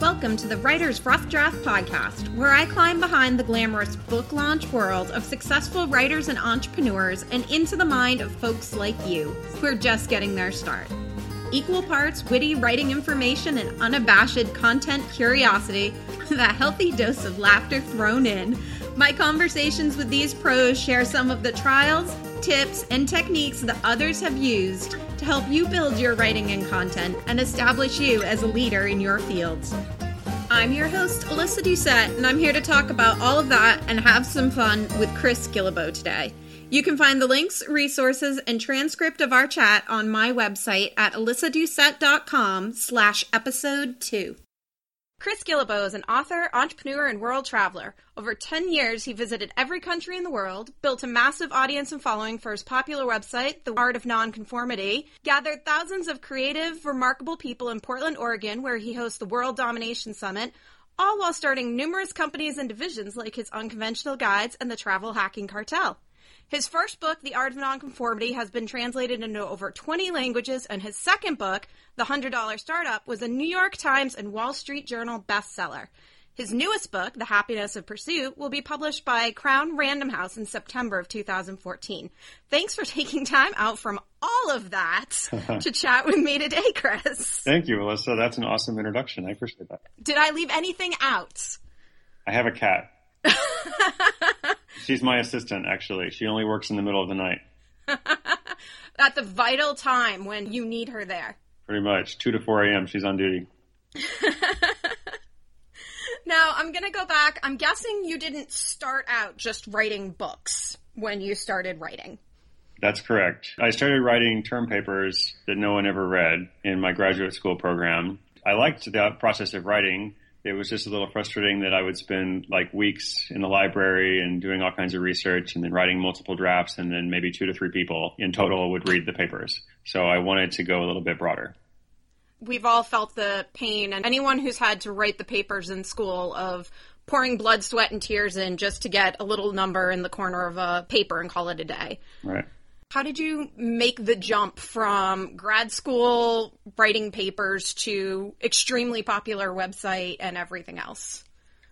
Welcome to the Writer's Rough Draft podcast, where I climb behind the glamorous book launch world of successful writers and entrepreneurs and into the mind of folks like you who are just getting their start. Equal parts witty writing information and unabashed content curiosity with a healthy dose of laughter thrown in. My conversations with these pros share some of the trials, tips, and techniques that others have used to help you build your writing and content and establish you as a leader in your fields. I'm your host, Alyssa Doucette, and I'm here to talk about all of that and have some fun with Chris Guillebeau today. You can find the links, resources, and transcript of our chat on my website at alyssadoucette.com slash episode 2. Chris Guillebeau is an author, entrepreneur, and world traveler. Over 10 years, he visited every country in the world, built a massive audience and following for his popular website, The Art of Nonconformity, gathered thousands of creative, remarkable people in Portland, Oregon, where he hosts the World Domination Summit, all while starting numerous companies and divisions like his Unconventional Guides and the Travel Hacking Cartel. His first book, The Art of Nonconformity, has been translated into over 20 languages, and his second book, The $100 Startup, was a New York Times and Wall Street Journal bestseller. His newest book, The Happiness of Pursuit, will be published by Crown Random House in September of 2014. Thanks for taking time out from all of that to chat with me today, Chris. Thank you, Alyssa. That's an awesome introduction. I appreciate that. Did I leave anything out? I have a cat. She's my assistant, actually. She only works in the middle of the night. At the vital time when you need her there. Pretty much. 2 to 4 a.m. She's on duty. now, I'm going to go back. I'm guessing you didn't start out just writing books when you started writing. That's correct. I started writing term papers that no one ever read in my graduate school program. I liked the process of writing it was just a little frustrating that I would spend like weeks in the library and doing all kinds of research and then writing multiple drafts and then maybe two to three people in total would read the papers. So I wanted to go a little bit broader. We've all felt the pain and anyone who's had to write the papers in school of pouring blood, sweat, and tears in just to get a little number in the corner of a paper and call it a day. Right. How did you make the jump from grad school writing papers to extremely popular website and everything else?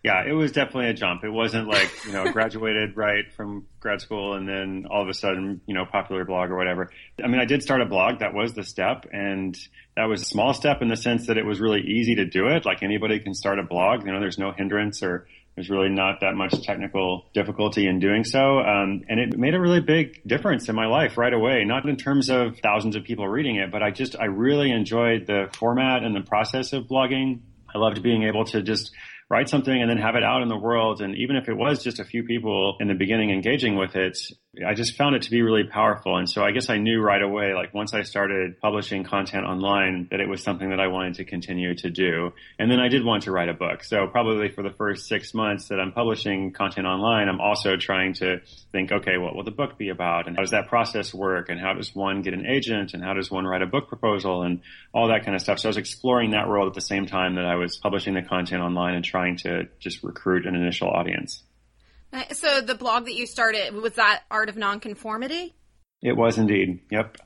Yeah, it was definitely a jump. It wasn't like, you know, graduated right from grad school and then all of a sudden, you know, popular blog or whatever. I mean, I did start a blog. That was the step. And that was a small step in the sense that it was really easy to do it. Like anybody can start a blog. You know, there's no hindrance or there's really not that much technical difficulty in doing so. Um, and it made a really big difference in my life right away, not in terms of thousands of people reading it, but I just, I really enjoyed the format and the process of blogging. I loved being able to just write something and then have it out in the world. And even if it was just a few people in the beginning engaging with it, I just found it to be really powerful. And so I guess I knew right away, like once I started publishing content online, that it was something that I wanted to continue to do. And then I did want to write a book. So probably for the first six months that I'm publishing content online, I'm also trying to think, okay, what will the book be about? And how does that process work? And how does one get an agent? And how does one write a book proposal? And all that kind of stuff. So I was exploring that world at the same time that I was publishing the content online and trying to just recruit an initial audience. Uh, so the blog that you started was that Art of Nonconformity? It was indeed. Yep.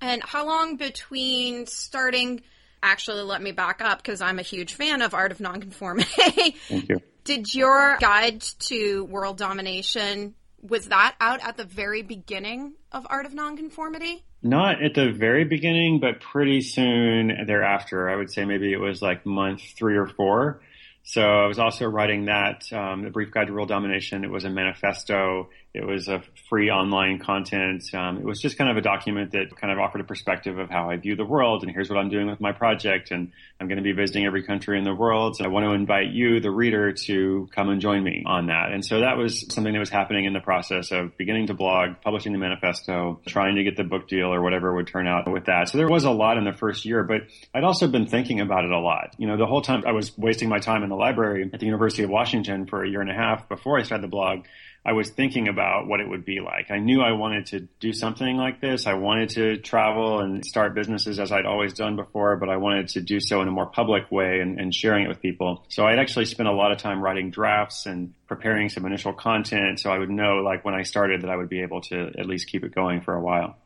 And how long between starting? Actually, let me back up because I'm a huge fan of Art of Nonconformity. Thank you. Did your guide to world domination was that out at the very beginning of Art of Nonconformity? Not at the very beginning, but pretty soon thereafter. I would say maybe it was like month three or four. So I was also writing that, um, the Brief Guide to World Domination. It was a manifesto. It was a free online content. Um, it was just kind of a document that kind of offered a perspective of how I view the world and here's what I'm doing with my project. And I'm going to be visiting every country in the world. So I want to invite you, the reader, to come and join me on that. And so that was something that was happening in the process of beginning to blog, publishing the manifesto, trying to get the book deal or whatever would turn out with that. So there was a lot in the first year, but I'd also been thinking about it a lot. You know, the whole time I was wasting my time in the library at the University of Washington for a year and a half before I started the blog. I was thinking about what it would be like. I knew I wanted to do something like this. I wanted to travel and start businesses as I'd always done before, but I wanted to do so in a more public way and, and sharing it with people. So I'd actually spent a lot of time writing drafts and preparing some initial content so I would know like when I started that I would be able to at least keep it going for a while.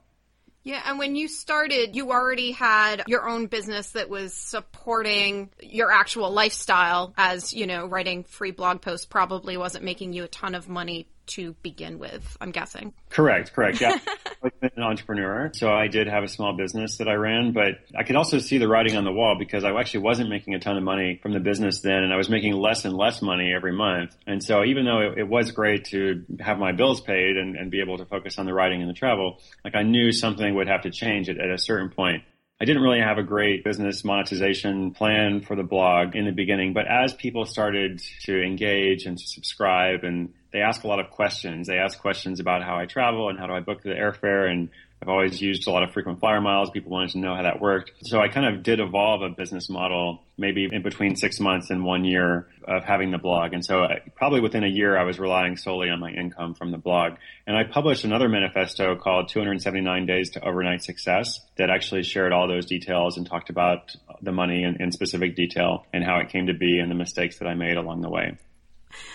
Yeah, and when you started, you already had your own business that was supporting your actual lifestyle, as you know, writing free blog posts probably wasn't making you a ton of money to begin with, I'm guessing. Correct, correct. Yeah. I was an entrepreneur, so I did have a small business that I ran, but I could also see the writing on the wall because I actually wasn't making a ton of money from the business then, and I was making less and less money every month. And so even though it, it was great to have my bills paid and, and, be able to focus on the writing and the travel, like I knew something would have to change at, at a certain point. I didn't really have a great business monetization plan for the blog in the beginning, but as people started to engage and to subscribe and they ask a lot of questions. They ask questions about how I travel and how do I book the airfare and I've always used a lot of frequent flyer miles. People wanted to know how that worked. So I kind of did evolve a business model maybe in between six months and one year of having the blog. And so I, probably within a year, I was relying solely on my income from the blog. And I published another manifesto called 279 Days to Overnight Success that actually shared all those details and talked about the money in, in specific detail and how it came to be and the mistakes that I made along the way.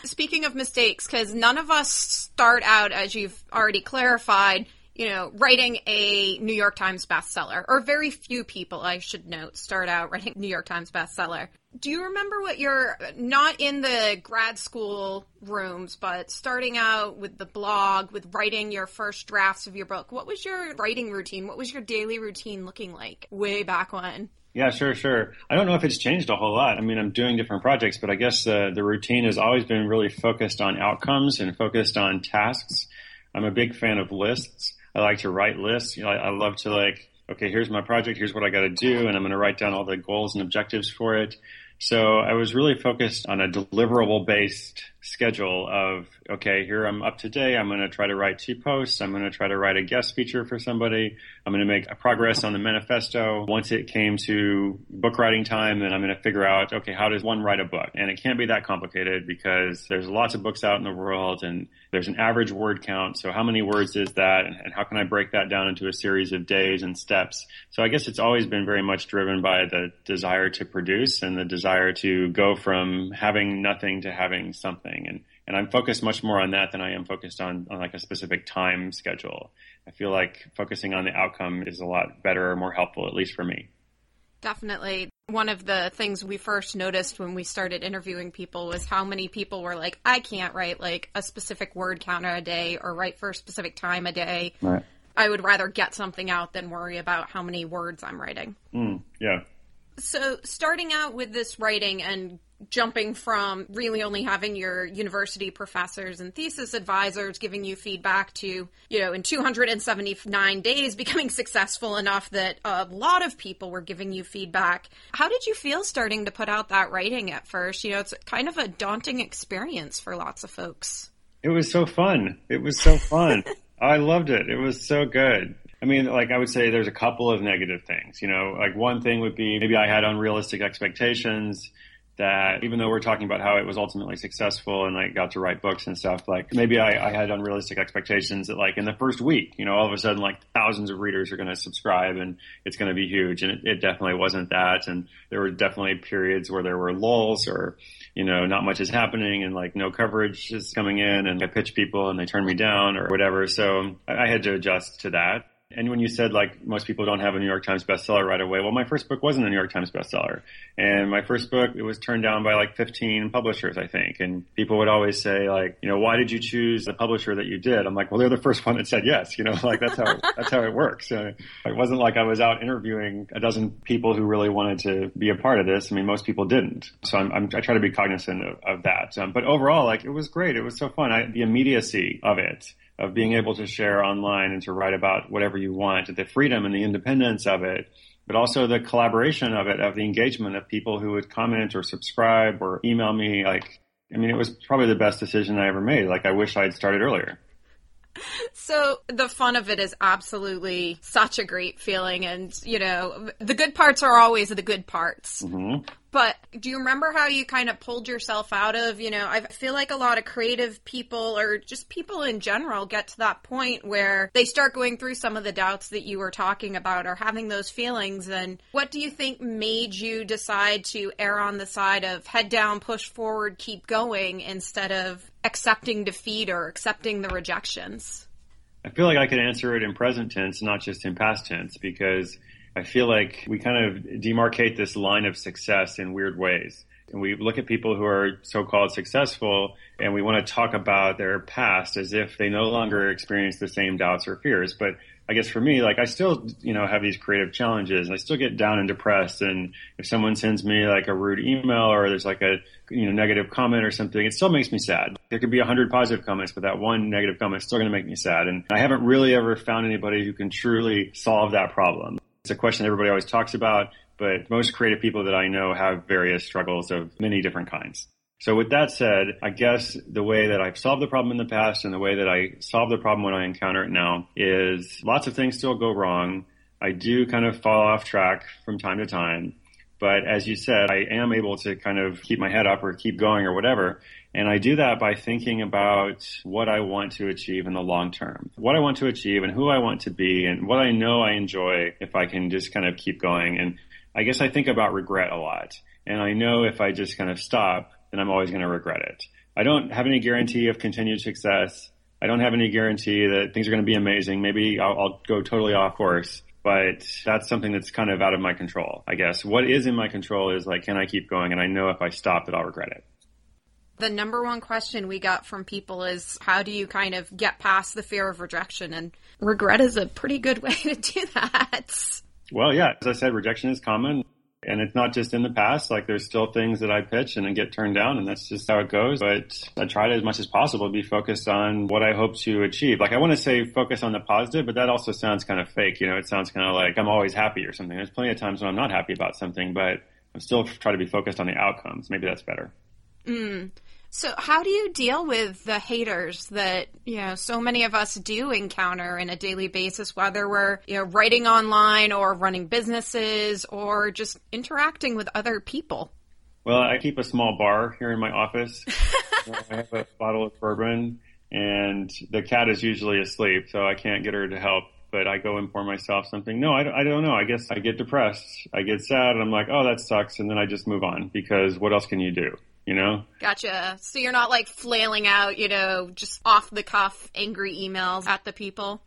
Speaking of mistakes, because none of us start out, as you've already clarified, you know, writing a New York Times bestseller, or very few people, I should note, start out writing New York Times bestseller. Do you remember what your, not in the grad school rooms, but starting out with the blog, with writing your first drafts of your book, what was your writing routine? What was your daily routine looking like way back when? Yeah, sure, sure. I don't know if it's changed a whole lot. I mean, I'm doing different projects, but I guess uh, the routine has always been really focused on outcomes and focused on tasks. I'm a big fan of lists. I like to write lists. You know, I, I love to like, okay, here's my project. Here's what I got to do. And I'm going to write down all the goals and objectives for it. So I was really focused on a deliverable based schedule of, okay, here I'm up to date. I'm going to try to write two posts. I'm going to try to write a guest feature for somebody. I'm going to make a progress on the manifesto. Once it came to book writing time, then I'm going to figure out, okay, how does one write a book? And it can't be that complicated because there's lots of books out in the world and there's an average word count. So how many words is that? And how can I break that down into a series of days and steps? So I guess it's always been very much driven by the desire to produce and the desire to go from having nothing to having something. And, and I'm focused much more on that than I am focused on, on like a specific time schedule. I feel like focusing on the outcome is a lot better or more helpful, at least for me. Definitely. One of the things we first noticed when we started interviewing people was how many people were like, I can't write like a specific word count a day or write for a specific time a day. Right. I would rather get something out than worry about how many words I'm writing. Mm, yeah. So, starting out with this writing and jumping from really only having your university professors and thesis advisors giving you feedback to, you know, in 279 days becoming successful enough that a lot of people were giving you feedback. How did you feel starting to put out that writing at first? You know, it's kind of a daunting experience for lots of folks. It was so fun. It was so fun. I loved it. It was so good. I mean, like I would say there's a couple of negative things, you know, like one thing would be maybe I had unrealistic expectations that even though we're talking about how it was ultimately successful and like got to write books and stuff, like maybe I, I, had unrealistic expectations that like in the first week, you know, all of a sudden like thousands of readers are going to subscribe and it's going to be huge. And it, it, definitely wasn't that. And there were definitely periods where there were lulls or, you know, not much is happening and like no coverage is coming in and I pitch people and they turn me down or whatever. So I, I had to adjust to that. And when you said like most people don't have a New York Times bestseller right away, well, my first book wasn't a New York Times bestseller, and my first book it was turned down by like 15 publishers, I think. And people would always say like, you know, why did you choose the publisher that you did? I'm like, well, they're the first one that said yes. You know, like that's how that's how it works. So it wasn't like I was out interviewing a dozen people who really wanted to be a part of this. I mean, most people didn't. So I'm, I'm i try to be cognizant of, of that. Um, but overall, like it was great. It was so fun. I, the immediacy of it of being able to share online and to write about whatever you want, the freedom and the independence of it, but also the collaboration of it, of the engagement of people who would comment or subscribe or email me. Like, I mean, it was probably the best decision I ever made. Like, I wish I had started earlier. So the fun of it is absolutely such a great feeling, and you know the good parts are always the good parts. Mm-hmm. But do you remember how you kind of pulled yourself out of, you know, I feel like a lot of creative people or just people in general get to that point where they start going through some of the doubts that you were talking about or having those feelings. And what do you think made you decide to err on the side of head down, push forward, keep going instead of accepting defeat or accepting the rejections? I feel like I could answer it in present tense, not just in past tense, because I feel like we kind of demarcate this line of success in weird ways. And we look at people who are so-called successful and we want to talk about their past as if they no longer experience the same doubts or fears. But I guess for me, like I still, you know, have these creative challenges and I still get down and depressed. And if someone sends me like a rude email or there's like a, you know, negative comment or something, it still makes me sad. There could be a hundred positive comments, but that one negative comment is still going to make me sad. And I haven't really ever found anybody who can truly solve that problem. It's a question everybody always talks about, but most creative people that I know have various struggles of many different kinds. So with that said, I guess the way that I've solved the problem in the past and the way that I solve the problem when I encounter it now is lots of things still go wrong. I do kind of fall off track from time to time. But as you said, I am able to kind of keep my head up or keep going or whatever. And I do that by thinking about what I want to achieve in the long term, what I want to achieve and who I want to be and what I know I enjoy if I can just kind of keep going. And I guess I think about regret a lot. And I know if I just kind of stop, then I'm always going to regret it. I don't have any guarantee of continued success. I don't have any guarantee that things are going to be amazing. Maybe I'll, I'll, go totally off course, but that's something that's kind of out of my control, I guess. What is in my control is like, can I keep going? And I know if I stop that I'll regret it. The number one question we got from people is how do you kind of get past the fear of rejection? And regret is a pretty good way to do that. Well, yeah, as I said, rejection is common. And it's not just in the past, like there's still things that I pitch and then get turned down and that's just how it goes. But I try to as much as possible be focused on what I hope to achieve. Like I want to say focus on the positive, but that also sounds kind of fake. You know, it sounds kind of like I'm always happy or something. There's plenty of times when I'm not happy about something, but I'm still trying to be focused on the outcomes. Maybe that's better. Mm. So, how do you deal with the haters that you know so many of us do encounter in a daily basis, whether we're you know writing online or running businesses or just interacting with other people? Well, I keep a small bar here in my office. I have a bottle of bourbon, and the cat is usually asleep, so I can't get her to help. But I go and pour myself something. No, I, I don't know. I guess I get depressed. I get sad, and I'm like, oh, that sucks, and then I just move on because what else can you do? You know? Gotcha. So you're not like flailing out, you know, just off the cuff angry emails at the people?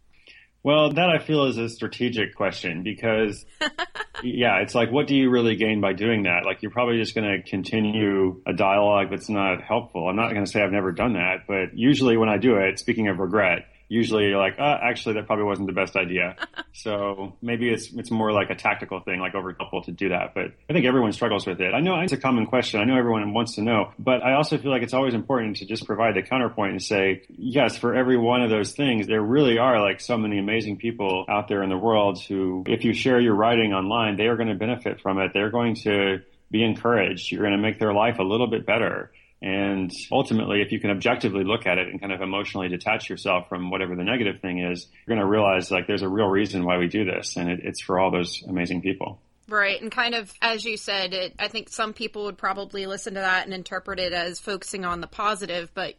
Well, that I feel is a strategic question because, yeah, it's like, what do you really gain by doing that? Like, you're probably just going to continue a dialogue that's not helpful. I'm not going to say I've never done that, but usually when I do it, speaking of regret, usually you're like, uh, actually, that probably wasn't the best idea. so maybe it's it's more like a tactical thing, like over helpful to do that. But I think everyone struggles with it. I know it's a common question. I know everyone wants to know, but I also feel like it's always important to just provide the counterpoint and say, yes, for every one of those things, there really are like so many amazing people out there in the world who, if you share your writing online, they are going to benefit from it. They're going to be encouraged. You're going to make their life a little bit better. And ultimately, if you can objectively look at it and kind of emotionally detach yourself from whatever the negative thing is, you're going to realize like there's a real reason why we do this, and it, it's for all those amazing people. Right, and kind of as you said, it, I think some people would probably listen to that and interpret it as focusing on the positive, but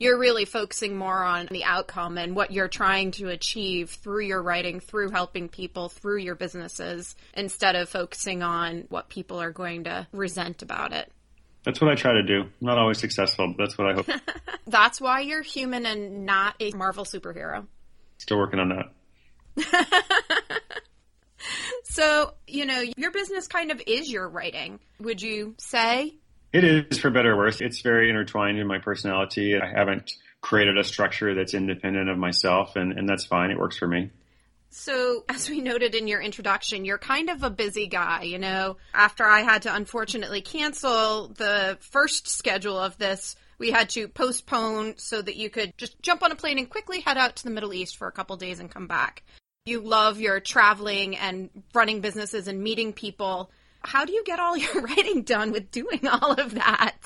you're really focusing more on the outcome and what you're trying to achieve through your writing, through helping people, through your businesses, instead of focusing on what people are going to resent about it. That's what I try to do. Not always successful, but that's what I hope. that's why you're human and not a Marvel superhero. Still working on that. so, you know, your business kind of is your writing, would you say? It is, for better or worse. It's very intertwined in my personality. I haven't created a structure that's independent of myself, and, and that's fine. It works for me. So, as we noted in your introduction, you're kind of a busy guy, you know. After I had to unfortunately cancel the first schedule of this, we had to postpone so that you could just jump on a plane and quickly head out to the Middle East for a couple days and come back. You love your traveling and running businesses and meeting people. How do you get all your writing done with doing all of that?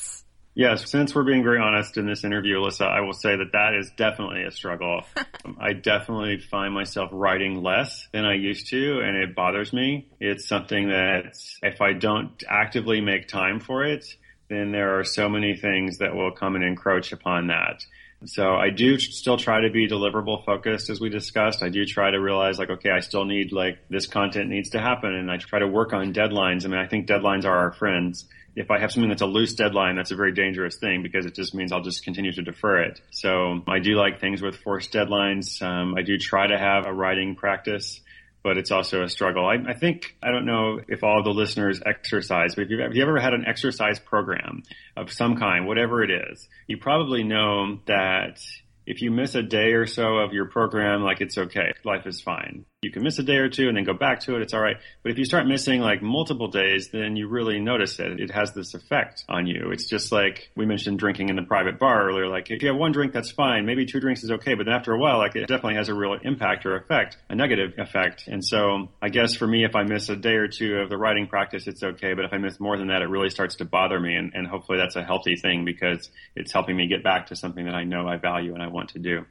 Yes, since we're being very honest in this interview, Alyssa, I will say that that is definitely a struggle. I definitely find myself writing less than I used to, and it bothers me. It's something that if I don't actively make time for it, then there are so many things that will come and encroach upon that. So I do still try to be deliverable focused as we discussed. I do try to realize like, okay, I still need like this content needs to happen and I try to work on deadlines. I mean, I think deadlines are our friends. If I have something that's a loose deadline, that's a very dangerous thing because it just means I'll just continue to defer it. So I do like things with forced deadlines. Um, I do try to have a writing practice but it's also a struggle. I, I, think, I don't know if all the listeners exercise, but if you've, if you ever had an exercise program of some kind, whatever it is, you probably know that if you miss a day or so of your program, like it's okay. Life is fine. You can miss a day or two and then go back to it. It's all right. But if you start missing like multiple days, then you really notice it. It has this effect on you. It's just like we mentioned drinking in the private bar earlier. Like if you have one drink, that's fine. Maybe two drinks is okay. But then after a while, like it definitely has a real impact or effect, a negative effect. And so I guess for me, if I miss a day or two of the writing practice, it's okay. But if I miss more than that, it really starts to bother me. And, and hopefully that's a healthy thing because it's helping me get back to something that I know I value and I want to do.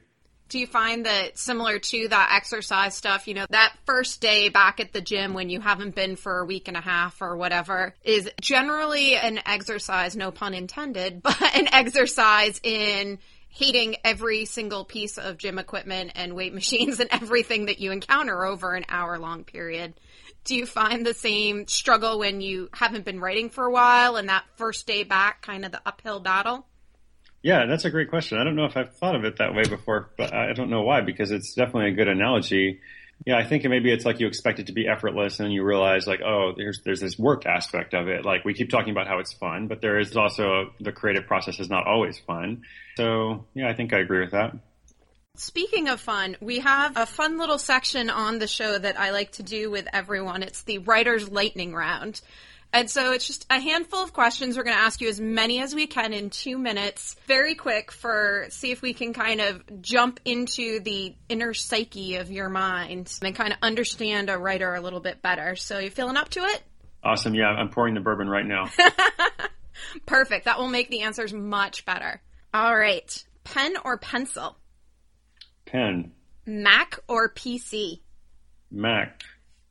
Do you find that similar to that exercise stuff, you know, that first day back at the gym when you haven't been for a week and a half or whatever is generally an exercise, no pun intended, but an exercise in hating every single piece of gym equipment and weight machines and everything that you encounter over an hour long period. Do you find the same struggle when you haven't been writing for a while and that first day back, kind of the uphill battle? Yeah, that's a great question. I don't know if I've thought of it that way before, but I don't know why because it's definitely a good analogy. Yeah, I think maybe it's like you expect it to be effortless and you realize like, oh, there's there's this work aspect of it. Like we keep talking about how it's fun, but there is also the creative process is not always fun. So yeah, I think I agree with that. Speaking of fun, we have a fun little section on the show that I like to do with everyone. It's the writer's lightning round. And so it's just a handful of questions. We're going to ask you as many as we can in two minutes, very quick for see if we can kind of jump into the inner psyche of your mind and kind of understand a writer a little bit better. So you feeling up to it? Awesome. Yeah, I'm pouring the bourbon right now. Perfect. That will make the answers much better. All right. Pen or pencil? Pen. Mac or PC? Mac.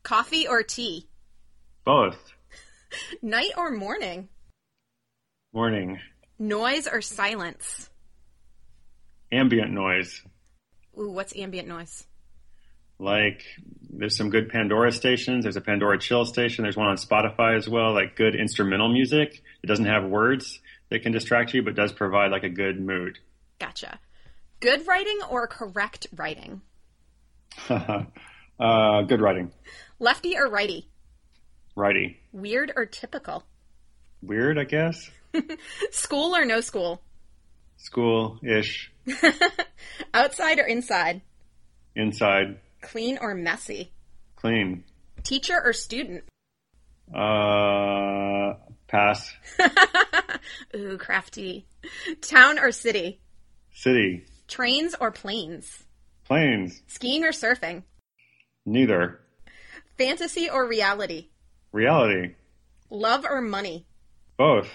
Coffee or tea? Both. Night or morning? Morning. Noise or silence? Ambient noise. Ooh, what's ambient noise? Like, there's some good Pandora stations. There's a Pandora Chill station. There's one on Spotify as well. Like good instrumental music. It doesn't have words that can distract you, but does provide like a good mood. Gotcha. Good writing or correct writing? uh, good writing. Lefty or righty? Righty. Weird or typical? Weird, I guess. school or no school? School ish. Outside or inside? Inside. Clean or messy? Clean. Teacher or student? Uh, pass. Ooh, crafty. Town or city? City. Trains or planes? Planes. Skiing or surfing? Neither. Fantasy or reality? Reality. Love or money? Both.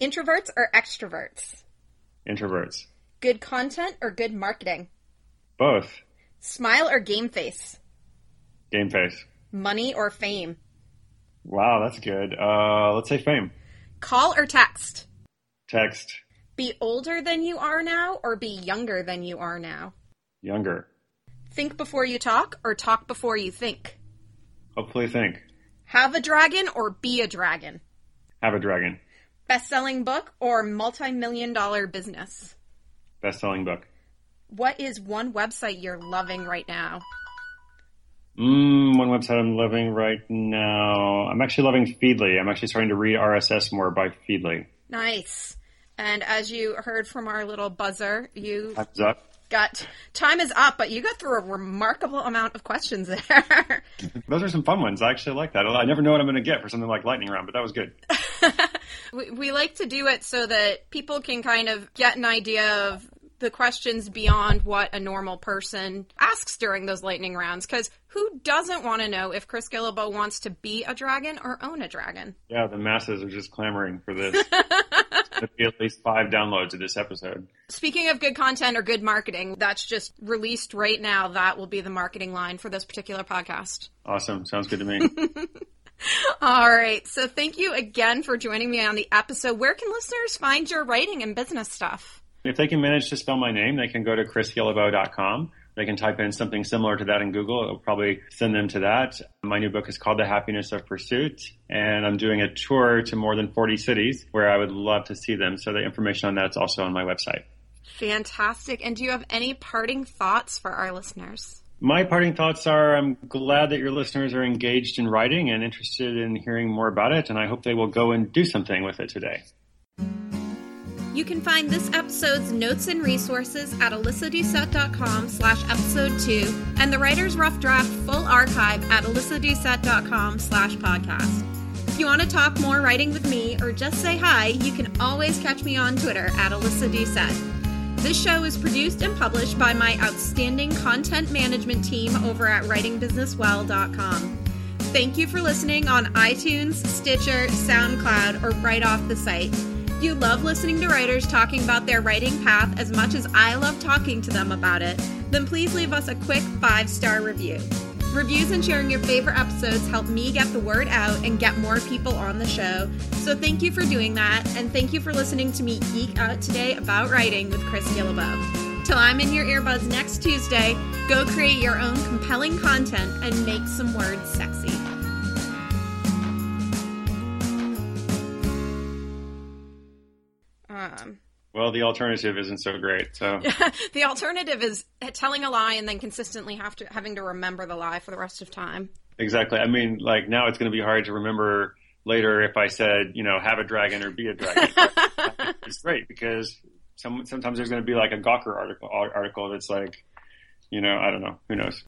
Introverts or extroverts? Introverts. Good content or good marketing? Both. Smile or game face? Game face. Money or fame? Wow, that's good. Uh, let's say fame. Call or text? Text. Be older than you are now or be younger than you are now? Younger. Think before you talk or talk before you think? Hopefully think. Have a dragon or be a dragon? Have a dragon. Best selling book or multi million dollar business? Best selling book. What is one website you're loving right now? Mm, one website I'm loving right now. I'm actually loving Feedly. I'm actually starting to read RSS more by Feedly. Nice. And as you heard from our little buzzer, you Time's up got time is up, but you got through a remarkable amount of questions there. Those are some fun ones. I actually like that. I never know what I'm going to get for something like lightning round, but that was good. we, we like to do it so that people can kind of get an idea of the questions beyond what a normal person asks during those lightning rounds. Because who doesn't want to know if Chris Guillebeau wants to be a dragon or own a dragon? Yeah, the masses are just clamoring for this. There'll be at least five downloads of this episode. Speaking of good content or good marketing, that's just released right now. That will be the marketing line for this particular podcast. Awesome. Sounds good to me. All right. So thank you again for joining me on the episode. Where can listeners find your writing and business stuff? If they can manage to spell my name, they can go to chrisguillebeau.com. They can type in something similar to that in Google. It'll probably send them to that. My new book is called The Happiness of Pursuit, and I'm doing a tour to more than 40 cities where I would love to see them. So the information on that's also on my website. Fantastic. And do you have any parting thoughts for our listeners? My parting thoughts are I'm glad that your listeners are engaged in writing and interested in hearing more about it, and I hope they will go and do something with it today. You can find this episode's notes and resources at alyssadoucette.com slash episode 2 and the Writer's Rough Draft full archive at alyssadoucette.com slash podcast. If you want to talk more writing with me or just say hi, you can always catch me on Twitter at Alyssa This show is produced and published by my outstanding content management team over at writingbusinesswell.com. Thank you for listening on iTunes, Stitcher, SoundCloud, or right off the site you love listening to writers talking about their writing path as much as I love talking to them about it, then please leave us a quick five star review. Reviews and sharing your favorite episodes help me get the word out and get more people on the show. So thank you for doing that, and thank you for listening to me geek out today about writing with Chris Guillebeau. Till I'm in your earbuds next Tuesday, go create your own compelling content and make some words sexy. Well, the alternative isn't so great. So the alternative is telling a lie and then consistently have to having to remember the lie for the rest of time. Exactly. I mean, like now it's going to be hard to remember later if I said, you know, have a dragon or be a dragon. it's great because some, sometimes there's going to be like a Gawker article article that's like, you know, I don't know, who knows.